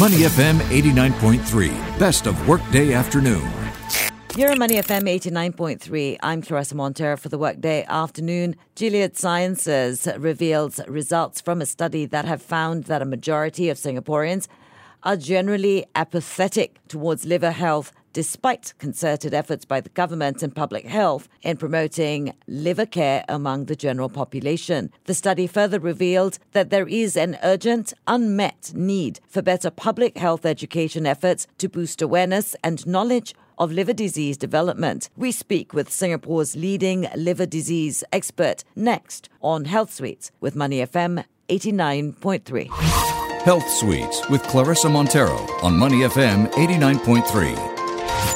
Money FM 89.3, best of workday afternoon. On Money FM 89.3, I'm Claressa Monteiro for the Workday Afternoon. Gilead Sciences reveals results from a study that have found that a majority of Singaporeans are generally apathetic towards liver health despite concerted efforts by the government and public health in promoting liver care among the general population. The study further revealed that there is an urgent, unmet need for better public health education efforts to boost awareness and knowledge of liver disease development. We speak with Singapore's leading liver disease expert next on Health Suites with Money FM 89.3. Health Suites with Claressa Monteiro on Money FM 89.3.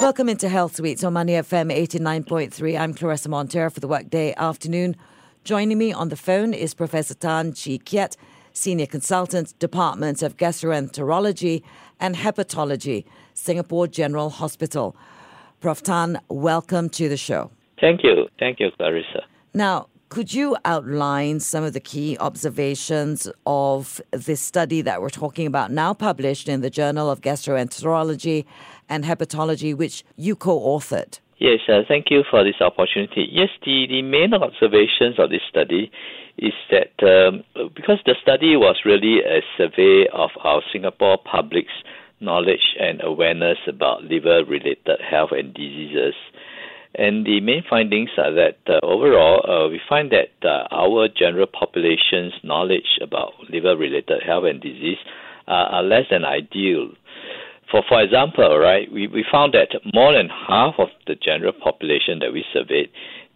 Welcome into Health Suites on Money FM 89.3. I'm Claressa Monteiro for the Workday Afternoon. Joining me on the phone is Professor Tan Chee Kiat, Senior Consultant, Department of Gastroenterology and Hepatology, Singapore General Hospital. Prof. Tan, welcome to the show. Thank you. Thank you, Claressa. Now, could you outline some of the key observations of this study that we're talking about now published in the Journal of Gastroenterology and Hepatology, which you co authored. Yes, uh, thank you for this opportunity. Yes, the, the main observations of this study is that um, because the study was really a survey of our Singapore public's knowledge and awareness about liver related health and diseases. And the main findings are that uh, overall, uh, we find that uh, our general population's knowledge about liver related health and disease are less than ideal. For for example, right, we, we found that more than half of the general population that we surveyed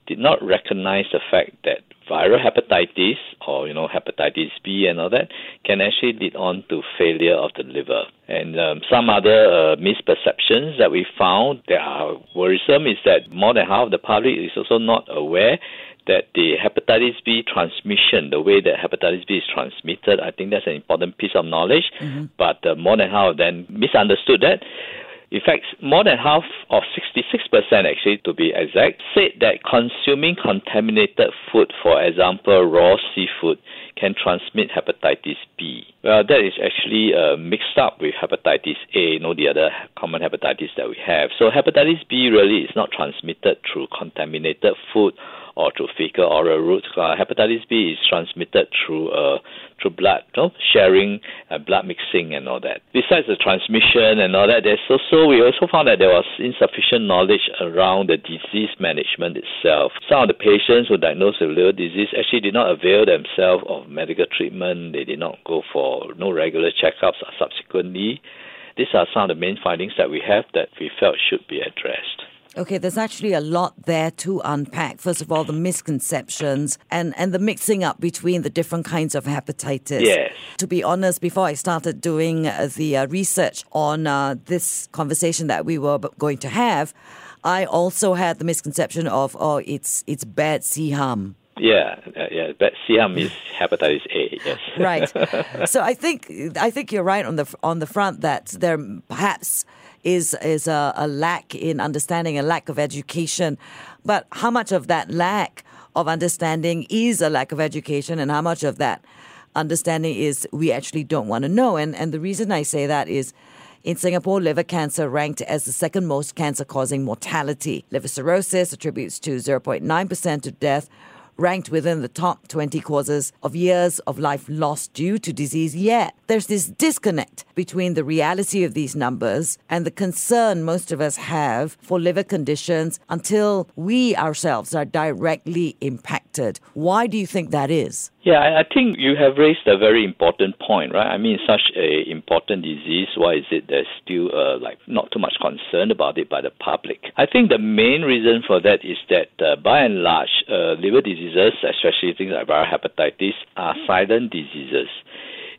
did not recognize the fact that viral hepatitis or you know hepatitis B and all that can actually lead on to failure of the liver. And um, some other uh, misperceptions that we found that are worrisome is that more than half of the public is also not aware that the hepatitis B transmission, the way that hepatitis B is transmitted, I think that's an important piece of knowledge. Mm-hmm. But uh, more than half then misunderstood that. In fact, more than half of 66% actually to be exact, said that consuming contaminated food, for example, raw seafood, can transmit hepatitis B. Well, that is actually uh, mixed up with hepatitis A, you know, the other common hepatitis that we have. So hepatitis B really is not transmitted through contaminated food or through fecal oral route. Uh, hepatitis B is transmitted through uh, through blood, you know, sharing, uh, blood mixing, and all that. Besides the transmission and all that, there's also we also found that there was insufficient knowledge around the disease management itself. Some of the patients who diagnosed with liver disease actually did not avail themselves of medical treatment. They did not go for no regular checkups subsequently. These are some of the main findings that we have that we felt should be addressed. Okay, there's actually a lot there to unpack. First of all, the misconceptions and, and the mixing up between the different kinds of hepatitis. Yes. To be honest, before I started doing uh, the uh, research on uh, this conversation that we were going to have, I also had the misconception of, oh, it's it's bad CHAM. Yeah, uh, yeah. But CHAM is hepatitis A. Yes. right. So I think I think you're right on the on the front that there perhaps is is a, a lack in understanding, a lack of education. But how much of that lack of understanding is a lack of education, and how much of that understanding is we actually don't want to know? And and the reason I say that is. In Singapore, liver cancer ranked as the second most cancer causing mortality. Liver cirrhosis attributes to 0.9% of death, ranked within the top 20 causes of years of life lost due to disease. Yet, there's this disconnect between the reality of these numbers and the concern most of us have for liver conditions until we ourselves are directly impacted. Why do you think that is? Yeah, I think you have raised a very important point, right? I mean, such a important disease. Why is it there's still uh, like not too much concern about it by the public? I think the main reason for that is that uh, by and large, uh, liver diseases, especially things like viral hepatitis, are silent diseases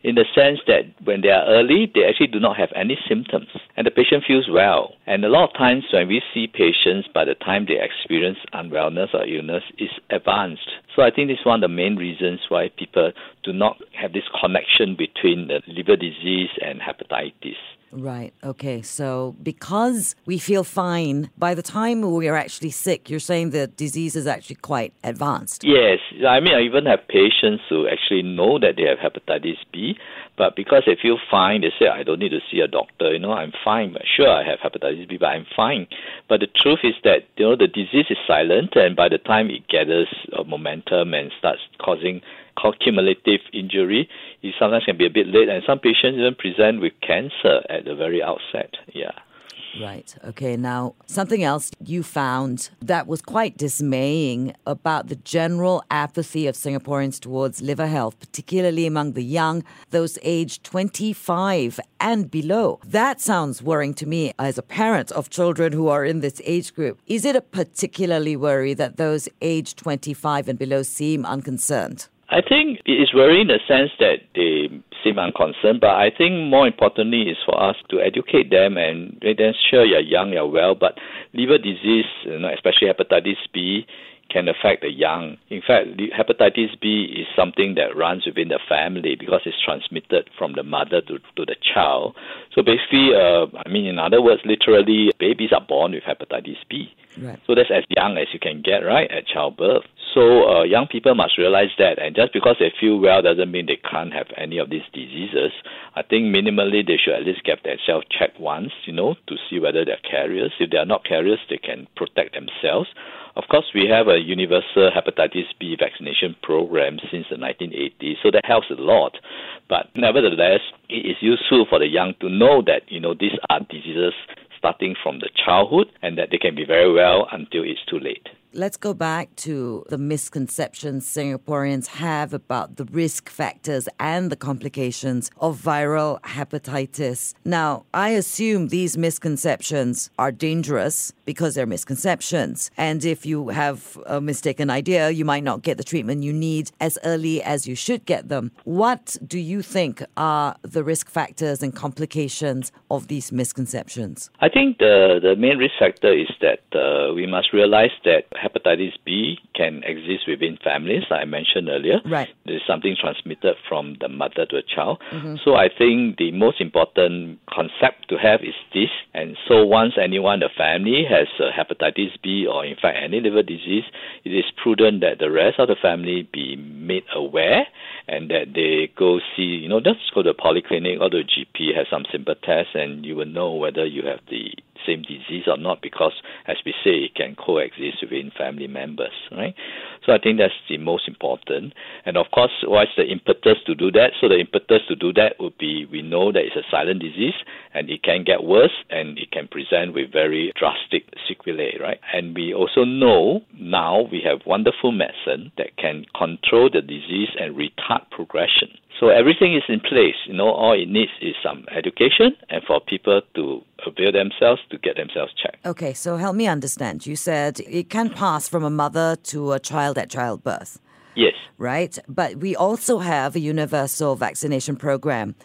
in the sense that when they are early, they actually do not have any symptoms and the patient feels well. And a lot of times when we see patients, by the time they experience unwellness or illness, is advanced. So I think this is one of the main reasons why people do not have this connection between the liver disease and hepatitis. Right. Okay. So because we feel fine, by the time we are actually sick, you're saying the disease is actually quite advanced. Yes. I mean, I even have patients who actually know that they have hepatitis B, but because they feel fine, they say, I don't need to see a doctor. You know, I'm fine. Sure, I have hepatitis B, but I'm fine. But the truth is that, you know, the disease is silent, and by the time it gathers uh, momentum and starts causing cumulative injury, it sometimes can be a bit late, and some patients even present with cancer at the very outset. Yeah. Right. Okay. Now, something else you found that was quite dismaying about the general apathy of Singaporeans towards liver health, particularly among the young, those aged 25 and below. That sounds worrying to me as a parent of children who are in this age group. Is it a particularly worry that those aged 25 and below seem unconcerned? I think it is worrying in the sense that they seem unconcerned, but I think more importantly is for us to educate them and make them sure you're young, you're well, but liver disease, you know, especially hepatitis B, can affect the young. In fact, hepatitis B is something that runs within the family because it's transmitted from the mother to, to the child. So basically, uh, I mean, in other words, literally, babies are born with hepatitis B. Right. So that's as young as you can get, right, at childbirth. So uh, young people must realize that, and just because they feel well doesn't mean they can't have any of these diseases. I think minimally they should at least get themselves checked once, you know, to see whether they're carriers. If they are not carriers, they can protect themselves. Of course, we have a universal hepatitis B vaccination program since the 1980s, so that helps a lot. But nevertheless, it is useful for the young to know that you know these are diseases starting from the childhood and that they can be very well until it's too late. Let's go back to the misconceptions Singaporeans have about the risk factors and the complications of viral hepatitis. Now, I assume these misconceptions are dangerous because they're misconceptions. And if you have a mistaken idea, you might not get the treatment you need as early as you should get them. What do you think are the risk factors and complications of these misconceptions? I think the, the main risk factor is that uh, we must realize that hepatitis B can exist within families, like I mentioned earlier. Right. There's something transmitted from the mother to the child. Mm-hmm. So I think the most important concept to have is this. And so once anyone in the family has hepatitis B or in fact any liver disease, it is prudent that the rest of the family be made aware and that they go see, you know, just go to the polyclinic or the GP, have some simple tests, and you will know whether you have the same disease or not because, as we say, it can coexist within family members, right? So I think that's the most important. And of course, what's the impetus to do that? So the impetus to do that would be we know that it's a silent disease and it can get worse and it can present with very drastic sequelae, right? And we also know now we have wonderful medicine that can control the disease and retard progression. So everything is in place. You know, all it needs is some education and for people to avail themselves to get themselves checked. Okay, so help me understand. You said it can pass from a mother to a child at childbirth. Yes. Right? But we also have a universal vaccination program.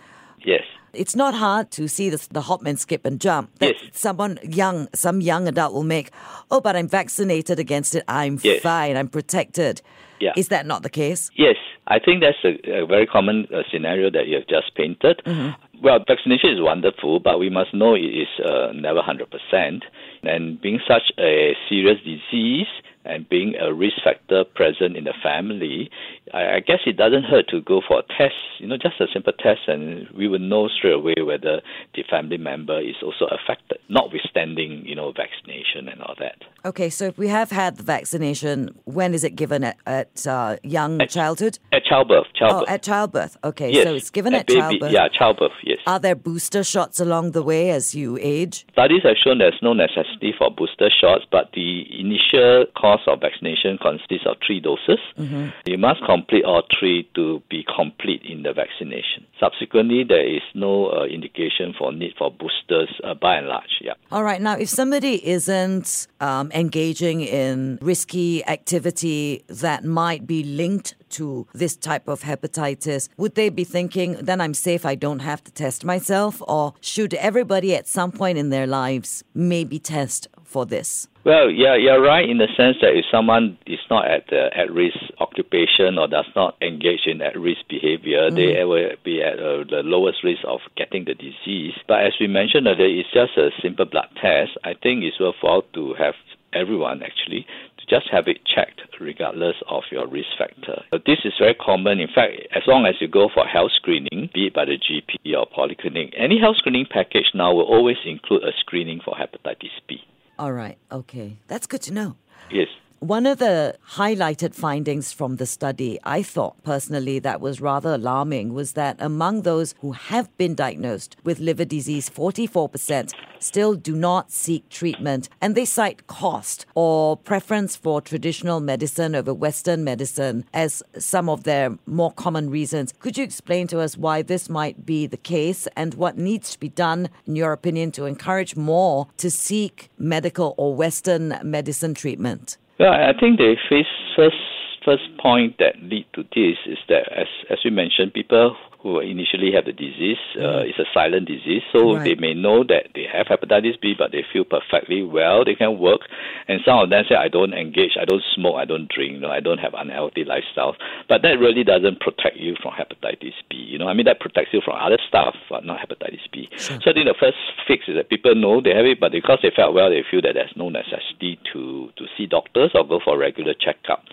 Yes. It's not hard to see the, the hop and skip and jump that yes. someone young, some young adult will make. Oh, but I'm vaccinated against it. I'm yes. fine. I'm protected. Yeah. Is that not the case? Yes. I think that's a, a very common uh, scenario that you have just painted. Mm-hmm. Well, vaccination is wonderful, but we must know it is uh, never 100%. And being such a serious disease, and being a risk factor present in the family, I, I, guess it doesn't hurt to go for a test, you know, just a simple test, and we would know straight away whether the family member is also affected, notwithstanding, you know, vaccination and all that. Okay, so if we have had the vaccination, when is it given at, at uh, young at, childhood? At childbirth. childbirth. Oh, at childbirth. Okay, yes. so it's given at, at baby, childbirth. Yeah, childbirth, yes. Are there booster shots along the way as you age? Studies have shown there's no necessity for booster shots, but the initial course of vaccination consists of three doses. Mm-hmm. You must complete all three to be complete in the vaccination. Subsequently, there is no uh, indication for need for boosters uh, by and large. Yeah. All right. Now, if somebody isn't um, engaging in risky activity that might be linked to this type of hepatitis, would they be thinking, then I'm safe, I don't have to test myself? Or should everybody at some point in their lives maybe test for this? Well, yeah, you're right in the sense that if someone is not at the at-risk occupation or does not engage in at-risk behavior, mm. they will be at uh, the lowest risk of getting the disease. But as we mentioned earlier, it's just a simple blood test. I think it's worthwhile to have everyone actually to just have it checked regardless of your risk factor. This is very common. In fact, as long as you go for health screening, be it by the GP or polyclinic, any health screening package now will always include a screening for hepatitis B. All right. Okay. That's good to know. Yes. One of the highlighted findings from the study, I thought personally that was rather alarming, was that among those who have been diagnosed with liver disease, 44% still do not seek treatment. And they cite cost or preference for traditional medicine over Western medicine as some of their more common reasons. Could you explain to us why this might be the case and what needs to be done, in your opinion, to encourage more to seek medical or Western medicine treatment? Well, I think they face first first point that lead to this is that, as as we mentioned, people who initially have the disease. Uh, mm. it's a silent disease, so right. they may know that they have hepatitis B, but they feel perfectly well. They can work, and some of them say, "I don't engage, I don't smoke, I don't drink, you know, I don't have unhealthy lifestyle." But that really doesn't protect you from hepatitis B. You know, I mean that protects you from other stuff, but not hepatitis B. Sure. So I think the first fix is that people know they have it, but because they felt well, they feel that there's no necessity to to see doctors or go for regular checkup.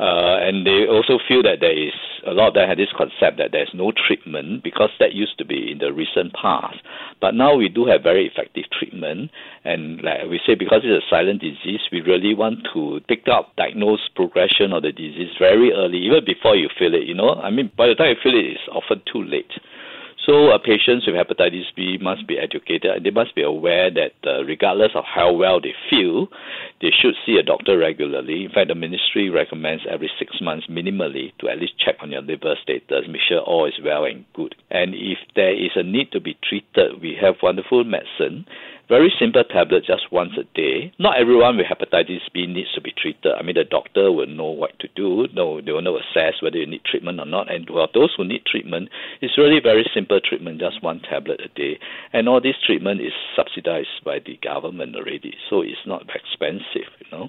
Uh, and they also feel that there is a lot them have this concept that there's no treatment because that used to be in the recent past. But now we do have very effective treatment, and like we say, because it's a silent disease, we really want to pick up, diagnose progression of the disease very early, even before you feel it. You know, I mean, by the time you feel it, it's often too late. So, uh, patients with hepatitis B must be educated and they must be aware that uh, regardless of how well they feel, they should see a doctor regularly. In fact, the ministry recommends every six months minimally to at least check on your liver status, make sure all is well and good. And if there is a need to be treated, we have wonderful medicine very simple tablet just once a day. Not everyone with hepatitis B needs to be treated. I mean, the doctor will know what to do. No, they will know assess whether you need treatment or not. And well, those who need treatment, it's really very simple treatment, just one tablet a day. And all this treatment is subsidized by the government already, so it's not expensive, you know.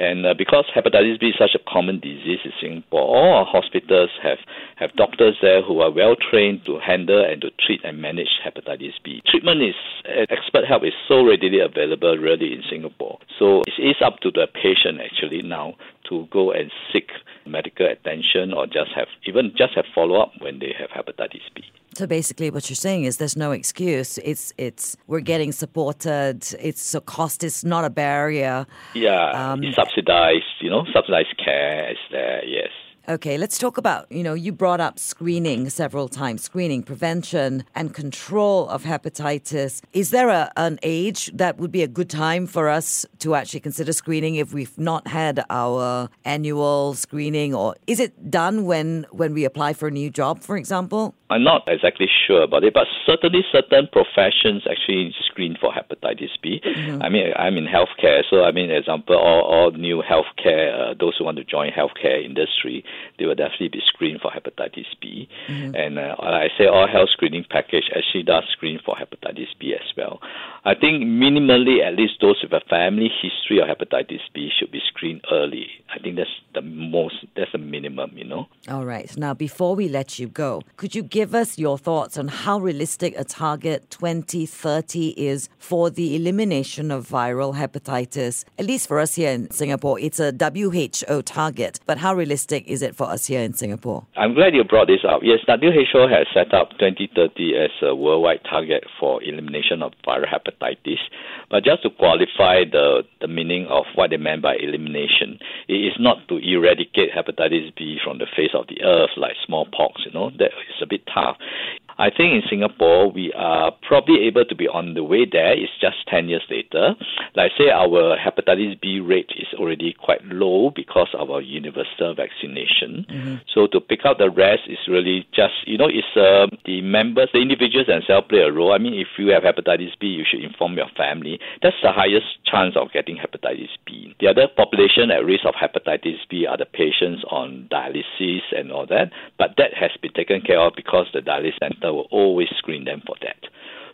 And uh, because hepatitis B is such a common disease in Singapore, all our hospitals have, have doctors there who are well trained to handle and to treat and manage hepatitis B. Treatment is, uh, expert help is so readily available really in Singapore. So it is up to the patient actually now to go and seek medical attention or just have even just have follow up when they have hepatitis B. So basically, what you're saying is there's no excuse. It's it's we're getting supported. It's so cost is not a barrier. Yeah, um, subsidized. You know, subsidized care is there. Yes. Okay, let's talk about, you know, you brought up screening several times, screening, prevention, and control of hepatitis. Is there a, an age that would be a good time for us to actually consider screening if we've not had our annual screening? Or is it done when, when we apply for a new job, for example? I'm not exactly sure about it, but certainly certain professions actually screen for hepatitis B. Mm-hmm. I mean, I'm in healthcare, so I mean, example, all, all new healthcare, uh, those who want to join healthcare industry, they will definitely be screened for hepatitis B. Mm-hmm. And uh, I say, all health screening package actually does screen for hepatitis B as well. I think minimally, at least those with a family history of hepatitis B should be screened early. I think that's the most, that's the minimum, you know. All right. Now, before we let you go, could you give us your thoughts on how realistic a target 2030 is for the elimination of viral hepatitis? At least for us here in Singapore, it's a WHO target, but how realistic is it for us here in Singapore? I'm glad you brought this up. Yes, WHO has set up 2030 as a worldwide target for elimination of viral hepatitis. But just to qualify the, the meaning of what they meant by elimination, it is not to eradicate hepatitis B from the face of the earth like smallpox, you know, that is a bit tough. I think in Singapore, we are probably able to be on the way there. It's just 10 years later. Like, say, our hepatitis B rate is already quite low because of our universal vaccination. Mm-hmm. So, to pick up the rest is really just, you know, it's uh, the members, the individuals themselves play a role. I mean, if you have hepatitis B, you should inform your family. That's the highest chance of getting hepatitis B. The other population at risk of hepatitis B are the patients on dialysis and all that, but that has been taken care of because the dialysis center will always screen them for that.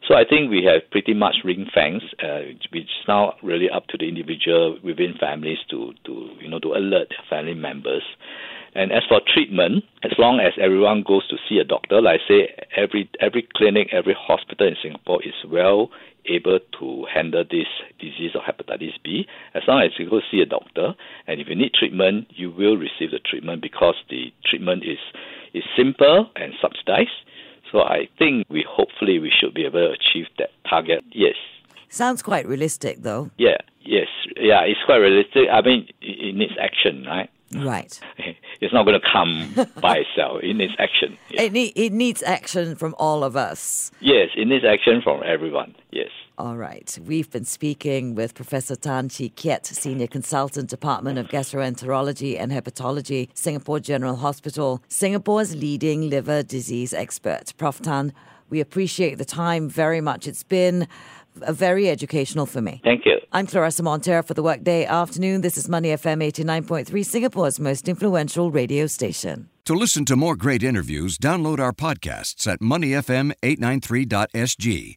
So I think we have pretty much ring fence, uh, which is now really up to the individual within families to, to you know to alert family members. And as for treatment, as long as everyone goes to see a doctor, like I say, every every clinic, every hospital in Singapore is well able to handle this disease of hepatitis B. As long as you go see a doctor, and if you need treatment, you will receive the treatment because the treatment is is simple and subsidized. So I think we hopefully we should be able to achieve that target. Yes. Sounds quite realistic, though. Yeah. Yes. Yeah. It's quite realistic. I mean, it, needs action, right? Right. It's not going to come by itself. It needs action. Yeah. It, need, it needs action from all of us. Yes, it needs action from everyone. Yes. All right. We've been speaking with Professor Tan Chee Kiat, Senior Consultant, Department of Gastroenterology and Hepatology, Singapore General Hospital, Singapore's leading liver disease expert. Prof. Tan, we appreciate the time very much. It's been very educational for me. Thank you. I'm Claressa Monteiro for the Workday Afternoon. This is Money FM 89.3, Singapore's most influential radio station. To listen to more great interviews, download our podcasts at moneyfm893.sg